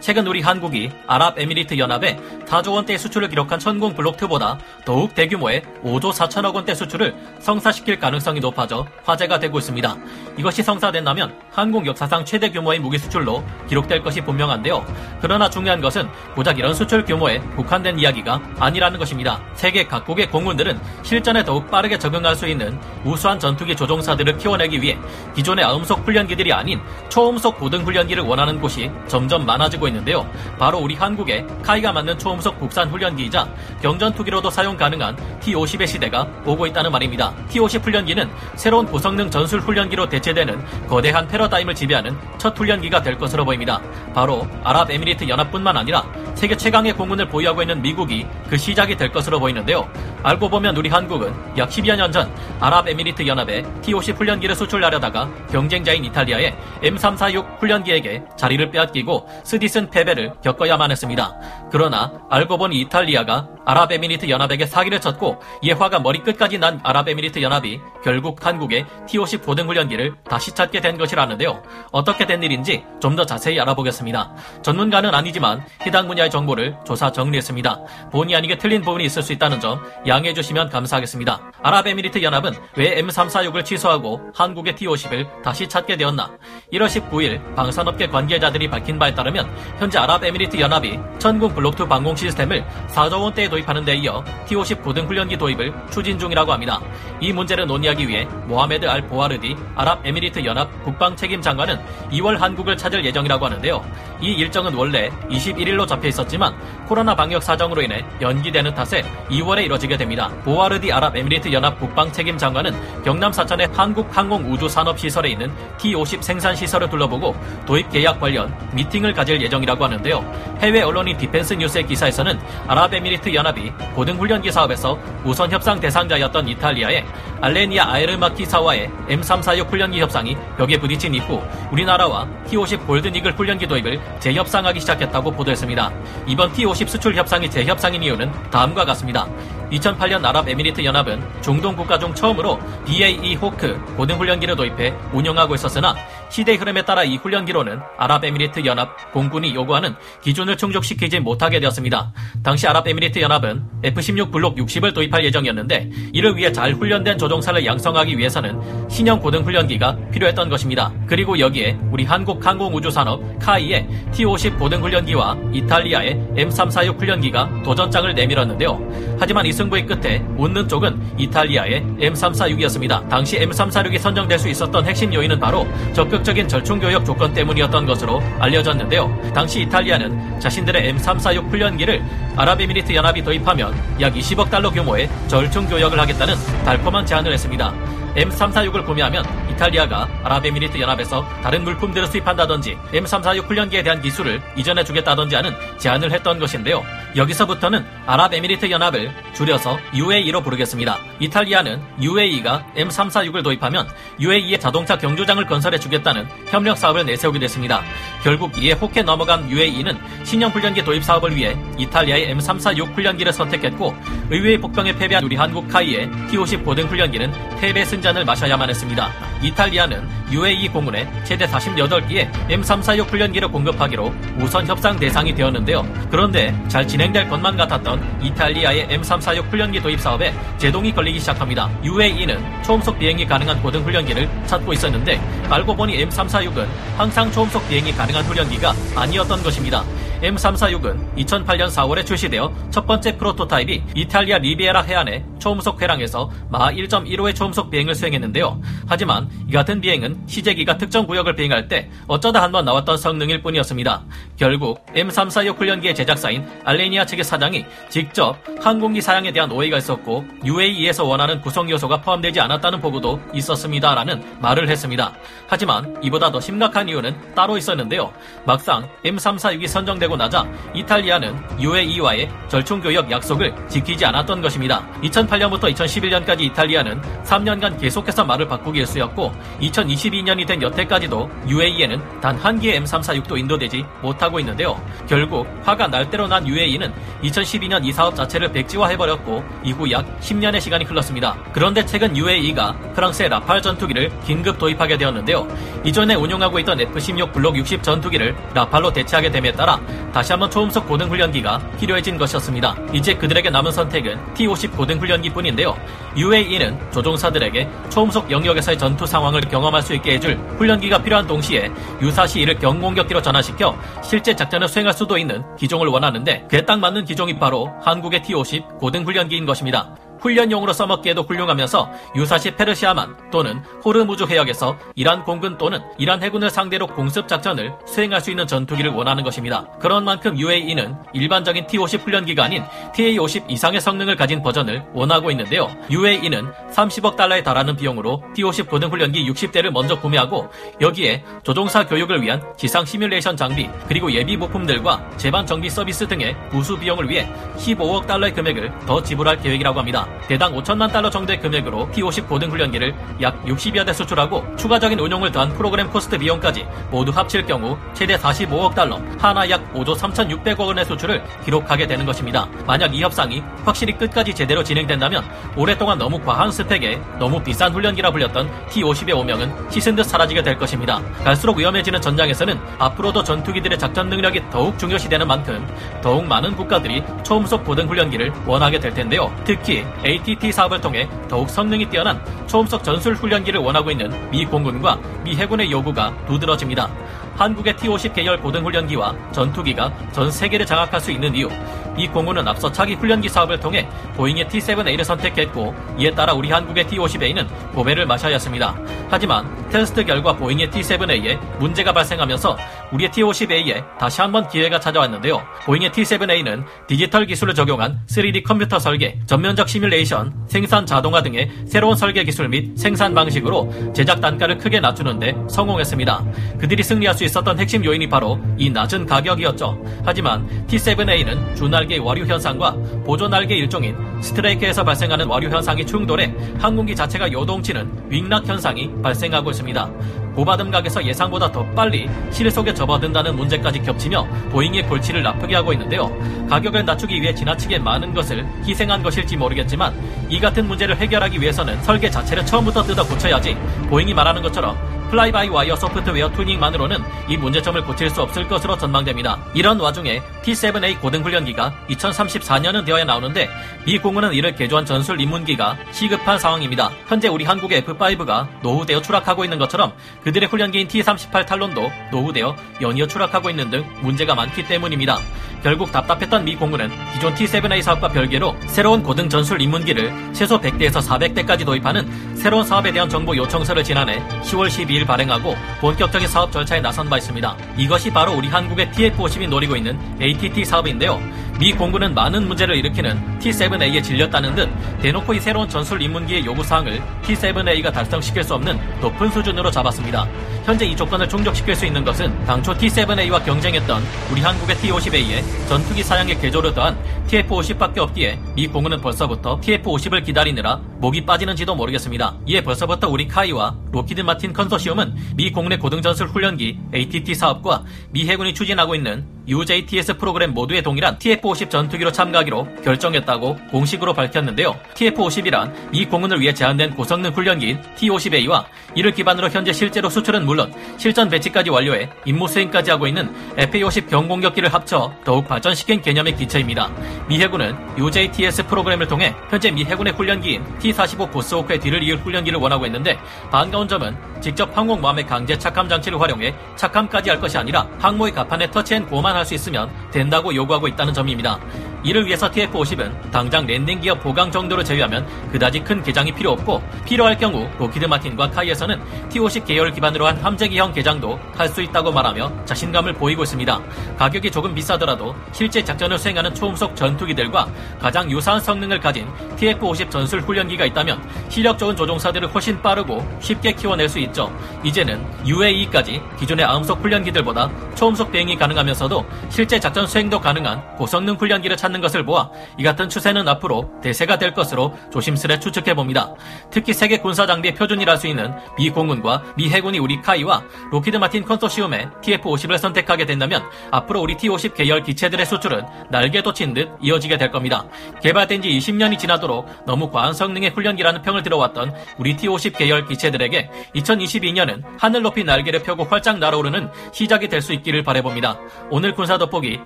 최근 우리 한국이 아랍에미리트 연합에 4조 원대 수출을 기록한 천궁 Block Two보다 더욱 대규모의 5조 4천억 원대 수출을 성사시킬 가능성이 높아져 화제가 되고 있습니다. 이것이 성사된다면 한국 역사상 최대 규모의 무기 수출로 기록될 것이 분명한데요. 그러나 중요한 것은 고작 이런 수출 규모에 국한된 이야기가 아니라는 것입니다. 세계 각국의 공군들은 실전에 더욱 빠르게 적응할 수 있는 우수한 전투기 조종사들을 키워내기 위해 기존의 아음속 훈련기들이 아닌 초음속 고등 훈련기를 원하는 곳이 점점 많아지고 있는데요. 바로 우리 한국의 카이가 맞는 초음속 국산 훈련기이자 경전투기로도 사용 가능한 T-50의 시대가 오고 있다는 말입니다. T-50 훈련기는 새로운 고성능 전술 훈련기로 대체되는 거대한 패러다임을 지배하는 첫 훈련기가 될 것으로 보입니다. 바로 아랍에미리트 연합뿐만 아니라 세계 최강의 공군을 보유하고 있는 미국이 그 시작이 될 것으로 보이는데요. 알고 보면 우리 한국은 약 10여 년 전 아랍에미리트 연합에 T-50 훈련기를 수출하려다가 경쟁자인 이탈리아의 M346 훈련기에게 자리를 빼앗기고 스디 슨 패배를 겪어야만 했습니다. 그러나 알고 보니 이탈리아가 아랍에미리트 연합에게 사기를 쳤고 이에 화가 머리끝까지 난 아랍에미리트 연합이 결국 한국의 T-50 고등 훈련기를 다시 찾게 된 것이라는데요. 어떻게 된 일인지 좀 더 자세히 알아보겠습니다. 전문가는 아니지만 해당 분야의 정보를 조사 정리했습니다. 본의 아니게 틀린 부분이 있을 수 있다는 점 양해해 주시면 감사하겠습니다. 아랍에미리트 연합은 왜 M346을 취소하고 한국의 T-50을 다시 찾게 되었나? 1월 19일 방산업계 관계자들이 밝힌 바에 따르면 현재 아랍에미리트 연합이 천군 블록2 방공 시스템을 4조 원대에 도입하는 데 이어 T-50 고등 훈련기 도입을 추진 중이라고 합니다. 이 문제를 논의하기 위해 모하메드 알 보아르디 아랍에미리트 연합 국방 책임 장관은 2월 한국을 찾을 예정이라고 하는데요. 이 일정은 원래 21일로 잡혀 있었지만 코로나 방역 사정으로 인해 연기되는 탓에 2월에 이뤄지게 됩니다. 보아르디 아랍에미리트 연합 국방 책임 장관은 경남 사천의 한국 항공 우주 산업 시설에 있는 T-50 생산 시설을 둘러보고 도입 계약 관련 미팅을 가질 예정 이라고 하는데요. 해외 언론인 Defense News의 기사에서는 아랍에미리트 연합이 고등 훈련기 사업에서 우선 협상 대상자였던 이탈리아의 Alenia Aermacchi사와의 M346 훈련기 협상이 벽에 부딪힌 이후 우리나라와 T-50 골든이글 훈련기 도입을 재협상하기 시작했다고 보도했습니다. 이번 T-50 수출 협상이 재협상인 이유는 다음과 같습니다. 2008년 아랍에미리트 연합은 중동 국가 중 처음으로 BAE 호크 고등 훈련기를 도입해 운영하고 있었으나 시대 흐름에 따라 이 훈련기로는 아랍에미리트 연합 공군이 요구하는 기준을 충족시키지 못하게 되었습니다. 당시 아랍에미리트 연합은 F-16 블록 60을 도입할 예정이었는데 이를 위해 잘 훈련된 조종사를 양성하기 위해서는 신형 고등 훈련기가 필요했던 것입니다. 그리고 여기에 우리 한국 항공우주산업 카이의 T-50 고등 훈련기와 이탈리아의 M346 훈련기가 도전장을 내밀었는데요. 하지만 이 승부의 끝에 웃는 쪽은 이탈리아의 M346이었습니다. 당시 M346이 선정될 수 있었던 핵심 요인은 바로 적극적인 절충 교역 조건 때문이었던 것으로 알려졌는데요. 당시 이탈리아는 자신들의 M346 훈련기를 아랍에미리트 연합이 도입하면 약 20억 달러 규모의 절충 교역을 하겠다는 달콤한 제안을 했습니다. M346을 구매하면 이탈리아가 아랍에미리트 연합에서 다른 물품들을 수입한다든지 M346 훈련기에 대한 기술을 이전해 주겠다든지 하는 제안을 했던 것인데요. 여기서부터는 아랍에미리트 연합을 줄여서 UAE로 부르겠습니다. 이탈리아는 UAE가 M346을 도입하면 UAE의 자동차 경주장을 건설해 주겠다는 협력 사업을 내세우게 됐습니다. 결국 이에 혹해 넘어간 UAE는 신형 훈련기 도입 사업을 위해 이탈리아의 M346 훈련기를 선택했고 의외의 복병에 패배한 우리 한국 카이의 T-50 고등 훈련기는 패배 승 잔을 마셔야만 했습니다. 이탈리아는 UAE 공군에 최대 48기의 M346 훈련기를 공급하기로 우선 협상 대상이 되었는데요. 그런데 잘 진행될 것만 같았던 이탈리아의 M346 훈련기 도입 사업에 제동이 걸리기 시작합니다. UAE는 초음속 비행이 가능한 고등 훈련기를 찾고 있었는데 알고 보니 M346은 항상 초음속 비행이 가능한 훈련기가 아니었던 것입니다. M346은 2008년 4월에 출시되어 첫 번째 프로토타입이 이탈리아 리비에라 해안의 초음속 회랑에서 마 1.15의 초음속 비행을 수행했는데요. 하지만 이 같은 비행은 시제기가 특정 구역을 비행할 때 어쩌다 한 번 나왔던 성능일 뿐이었습니다. 결국 M346 훈련기의 제작사인 알레니아 측의 사장이 직접 항공기 사양에 대한 오해가 있었고 UAE에서 원하는 구성 요소가 포함되지 않았다는 보고도 있었습니다라는 말을 했습니다. 하지만 이보다 더 심각한 이유는 따로 있었는데요. 막상 M346이 선정되고 되고 나자 이탈리아는 UAE와의 절충교역 약속을 지키지 않았던 것입니다. 2008년부터 2011년까지 이탈리아는 3년간 계속해서 말을 바꾸기 일쑤였고 2022년이 된 여태까지도 UAE에는 단 한 개의 M346도 인도되지 못하고 있는데요. 결국 화가 날 대로 난 UAE는 2012년 이 사업 자체를 백지화해버렸고 이후 약 10년의 시간이 흘렀습니다. 그런데 최근 UAE가 프랑스의 라팔 전투기를 긴급 도입하게 되었는데요. 이전에 운용하고 있던 F-16 블록 60 전투기를 라팔로 대체하게 됨에 따라 다시 한번 초음속 고등훈련기가 필요해진 것이었습니다. 이제 그들에게 남은 선택은 T-50 고등훈련기뿐인데요. UAE는 조종사들에게 초음속 영역에서의 전투 상황을 경험할 수 있게 해줄 훈련기가 필요한 동시에 유사시 이를 경공격기로 전환시켜 실제 작전을 수행할 수도 있는 기종을 원하는데 그에 딱 맞는 기종이 바로 한국의 T-50 고등훈련기인 것입니다. 훈련용으로 써먹기에도 훌륭하면서 유사시 페르시아만 또는 호르무즈 해역에서 이란 공군 또는 이란 해군을 상대로 공습 작전을 수행할 수 있는 전투기를 원하는 것입니다. 그런 만큼 UAE는 일반적인 T-50 훈련기가 아닌 TA-50 이상의 성능을 가진 버전을 원하고 있는데요. UAE는 30억 달러에 달하는 비용으로 T-50 고등 훈련기 60대를 먼저 구매하고 여기에 조종사 교육을 위한 지상 시뮬레이션 장비 그리고 예비 부품들과 제반 정비 서비스 등의 부수 비용을 위해 15억 달러의 금액을 더 지불할 계획이라고 합니다. 대당 5천만 달러 정도의 금액으로 T-50 고등훈련기를 약 60여 대 수출하고 추가적인 운용을 더한 program cost 비용까지 모두 합칠 경우 최대 45억 달러, 한화 약 5조 3,600억 원의 수출을 기록하게 되는 것입니다. 만약 이 협상이 확실히 끝까지 제대로 진행된다면 오랫동안 너무 과한 스펙에 너무 비싼 훈련기라 불렸던 T-50의 오명은 씻은 듯 사라지게 될 것입니다. 갈수록 위험해지는 전장에서는 앞으로도 전투기들의 작전 능력이 더욱 중요시되는 만큼 더욱 많은 국가들이 초음속 고등훈련기를 원하게 될 텐데요. 특히 ATT 사업을 통해 더욱 성능이 뛰어난 초음속 전술 훈련기를 원하고 있는 미 공군과 미 해군의 요구가 두드러집니다. 한국의 T-50 계열 고등훈련기와 전투기가 전 세계를 장악할 수 있는 이유. 이 공군은 앞서 차기 훈련기 사업을 통해 보잉의 T-7A를 선택했고 이에 따라 우리 한국의 T-50A는 고배를 마셔야 했습니다. 하지만 테스트 결과 보잉의 T-7A에 문제가 발생하면서 우리의 T-50A에 다시 한번 기회가 찾아왔는데요. 보잉의 T-7A는 디지털 기술을 적용한 3D 컴퓨터 설계, 전면적 시뮬레이션, 생산 자동화 등의 새로운 설계 기술 및 생산 방식으로 제작 단가를 크게 낮추는데 성공했습니다. 그들이 승리할 수 있었던 핵심 요인이 바로 이 낮은 가격이었죠. 하지만 T-7A는 주날개 와류 현상과 보조 날개 일종인 스트레이크에서 발생하는 와류 현상이 충돌해 항공기 자체가 요동치는 윙락 현상이 발생하고 있습니다. 고받음각에서 예상보다 더 빨리 실속에 접어든다는 문제까지 겹치며 보잉의 골치를 아프게 하고 있는데요. 가격을 낮추기 위해 지나치게 많은 것을 희생한 것일지 모르겠지만 이 같은 문제를 해결하기 위해서는 설계 자체를 처음부터 뜯어 고쳐야지 보잉이 말하는 것처럼 fly-by-wire 소프트웨어 튜닝만으로는 이 문제점을 고칠 수 없을 것으로 전망됩니다. 이런 와중에 T-7A 고등훈련기가 2034년은 되어야 나오는데 미 공군은 이를 개조한 전술 입문기가 시급한 상황입니다. 현재 우리 한국의 F5가 노후되어 추락하고 있는 것처럼 그들의 훈련기인 T-38 탈론도 노후되어 연이어 추락하고 있는 등 문제가 많기 때문입니다. 결국 답답했던 미 공군은 기존 T-7A 사업과 별개로 새로운 고등 전술 입문기를 최소 100대에서 400대까지 도입하는 새로운 사업에 대한 정보 요청서를 지난해 10월 12일 발행하고 본격적인 사업 절차에 나선 바 있습니다. 이것이 바로 우리 한국의 TF-50이 노리고 있는 ATT 사업인데요. 미 공군은 많은 문제를 일으키는 T-7A에 질렸다는 듯 대놓고 이 새로운 전술 입문기의 요구사항을 T-7A가 달성시킬 수 없는 높은 수준으로 잡았습니다. 현재 이 조건을 충족시킬 수 있는 것은 당초 T-7A와 경쟁했던 우리 한국의 T-50A에 전투기 사양의 개조를 더한 TF-50밖에 없기에 미 공군은 벌써부터 TF-50을 기다리느라 목이 빠지는지도 모르겠습니다. 이에 벌써부터 우리 KAI와 록히드 마틴 컨소시엄은 미 공군의 고등전술 훈련기 ATT 사업과 미 해군이 추진하고 있는 UJTS 프로그램 모두에 동일한 TF-50 전투기로 참가하기로 결정했다고 공식으로 밝혔는데요. TF-50이란 미 공군을 위해 제안된 고성능 훈련기인 T-50A와 이를 기반으로 현재 실제로 수출은 물론 실전 배치까지 완료해 임무 수행까지 하고 있는 FA-50 경공격기를 합쳐 더욱 발전시킨 개념의 기체입니다. 미 해군은 UJTS 프로그램을 통해 현재 미 해군의 훈련기인 T-45 Goshawk의 뒤를 이을 훈련기를 원하고 있는데 반가운 점은 직접 항공모함의 강제 착함 장치를 활용해 착함까지 할 것이 아니라 항모의 갑판에 touch and go만 할 수 있으면 된다고 요구하고 있다는 점입니다. 이를 위해서 TF-50은 당장 랜딩 기어 보강 정도를 제외하면 그다지 큰 개장이 필요 없고 필요할 경우 록히드 마틴과 KAI에서는 T-50 계열을 기반으로 한 함재기형 개장도 할 수 있다고 말하며 자신감을 보이고 있습니다. 가격이 조금 비싸더라도 실제 작전을 수행하는 초음속 전투기들과 가장 유사한 성능을 가진 TF-50 전술 훈련기가 있다면 시력 좋은 조종사들을 훨씬 빠르고 쉽게 키워낼 수 있죠. 이제는 UAE까지 기존의 암속 훈련기들보다 초음속 비행이 가능하면서도 실제 작전 수행도 가능한 고성능 훈련기를 찾는 것을 보아 이 같은 추세는 앞으로 대세가 될 것으로 조심스레 추측해 봅니다. 특히 세계 군사 장비의 표준이랄 수 있는 미 공군과 미 해군이 우리 KAI와 록히드 마틴 컨소시엄의 TF-50을 선택하게 된다면 앞으로 우리 T-50 계열 기체들의 수출은 날개 돋친 듯 이어지게 될 겁니다. 개발된 지 20년이 지나도록 너무 과한 성능의 훈련기라는 평을 들어왔던 우리 T-50 계열 기체들에게 2022년은 하늘 높이 날개를 펴고 활짝 날아오르는 시작이 될 수 있기를 바래봅니다. 오늘 군사 돋보기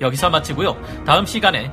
여기서 마치고요. 다음 시간에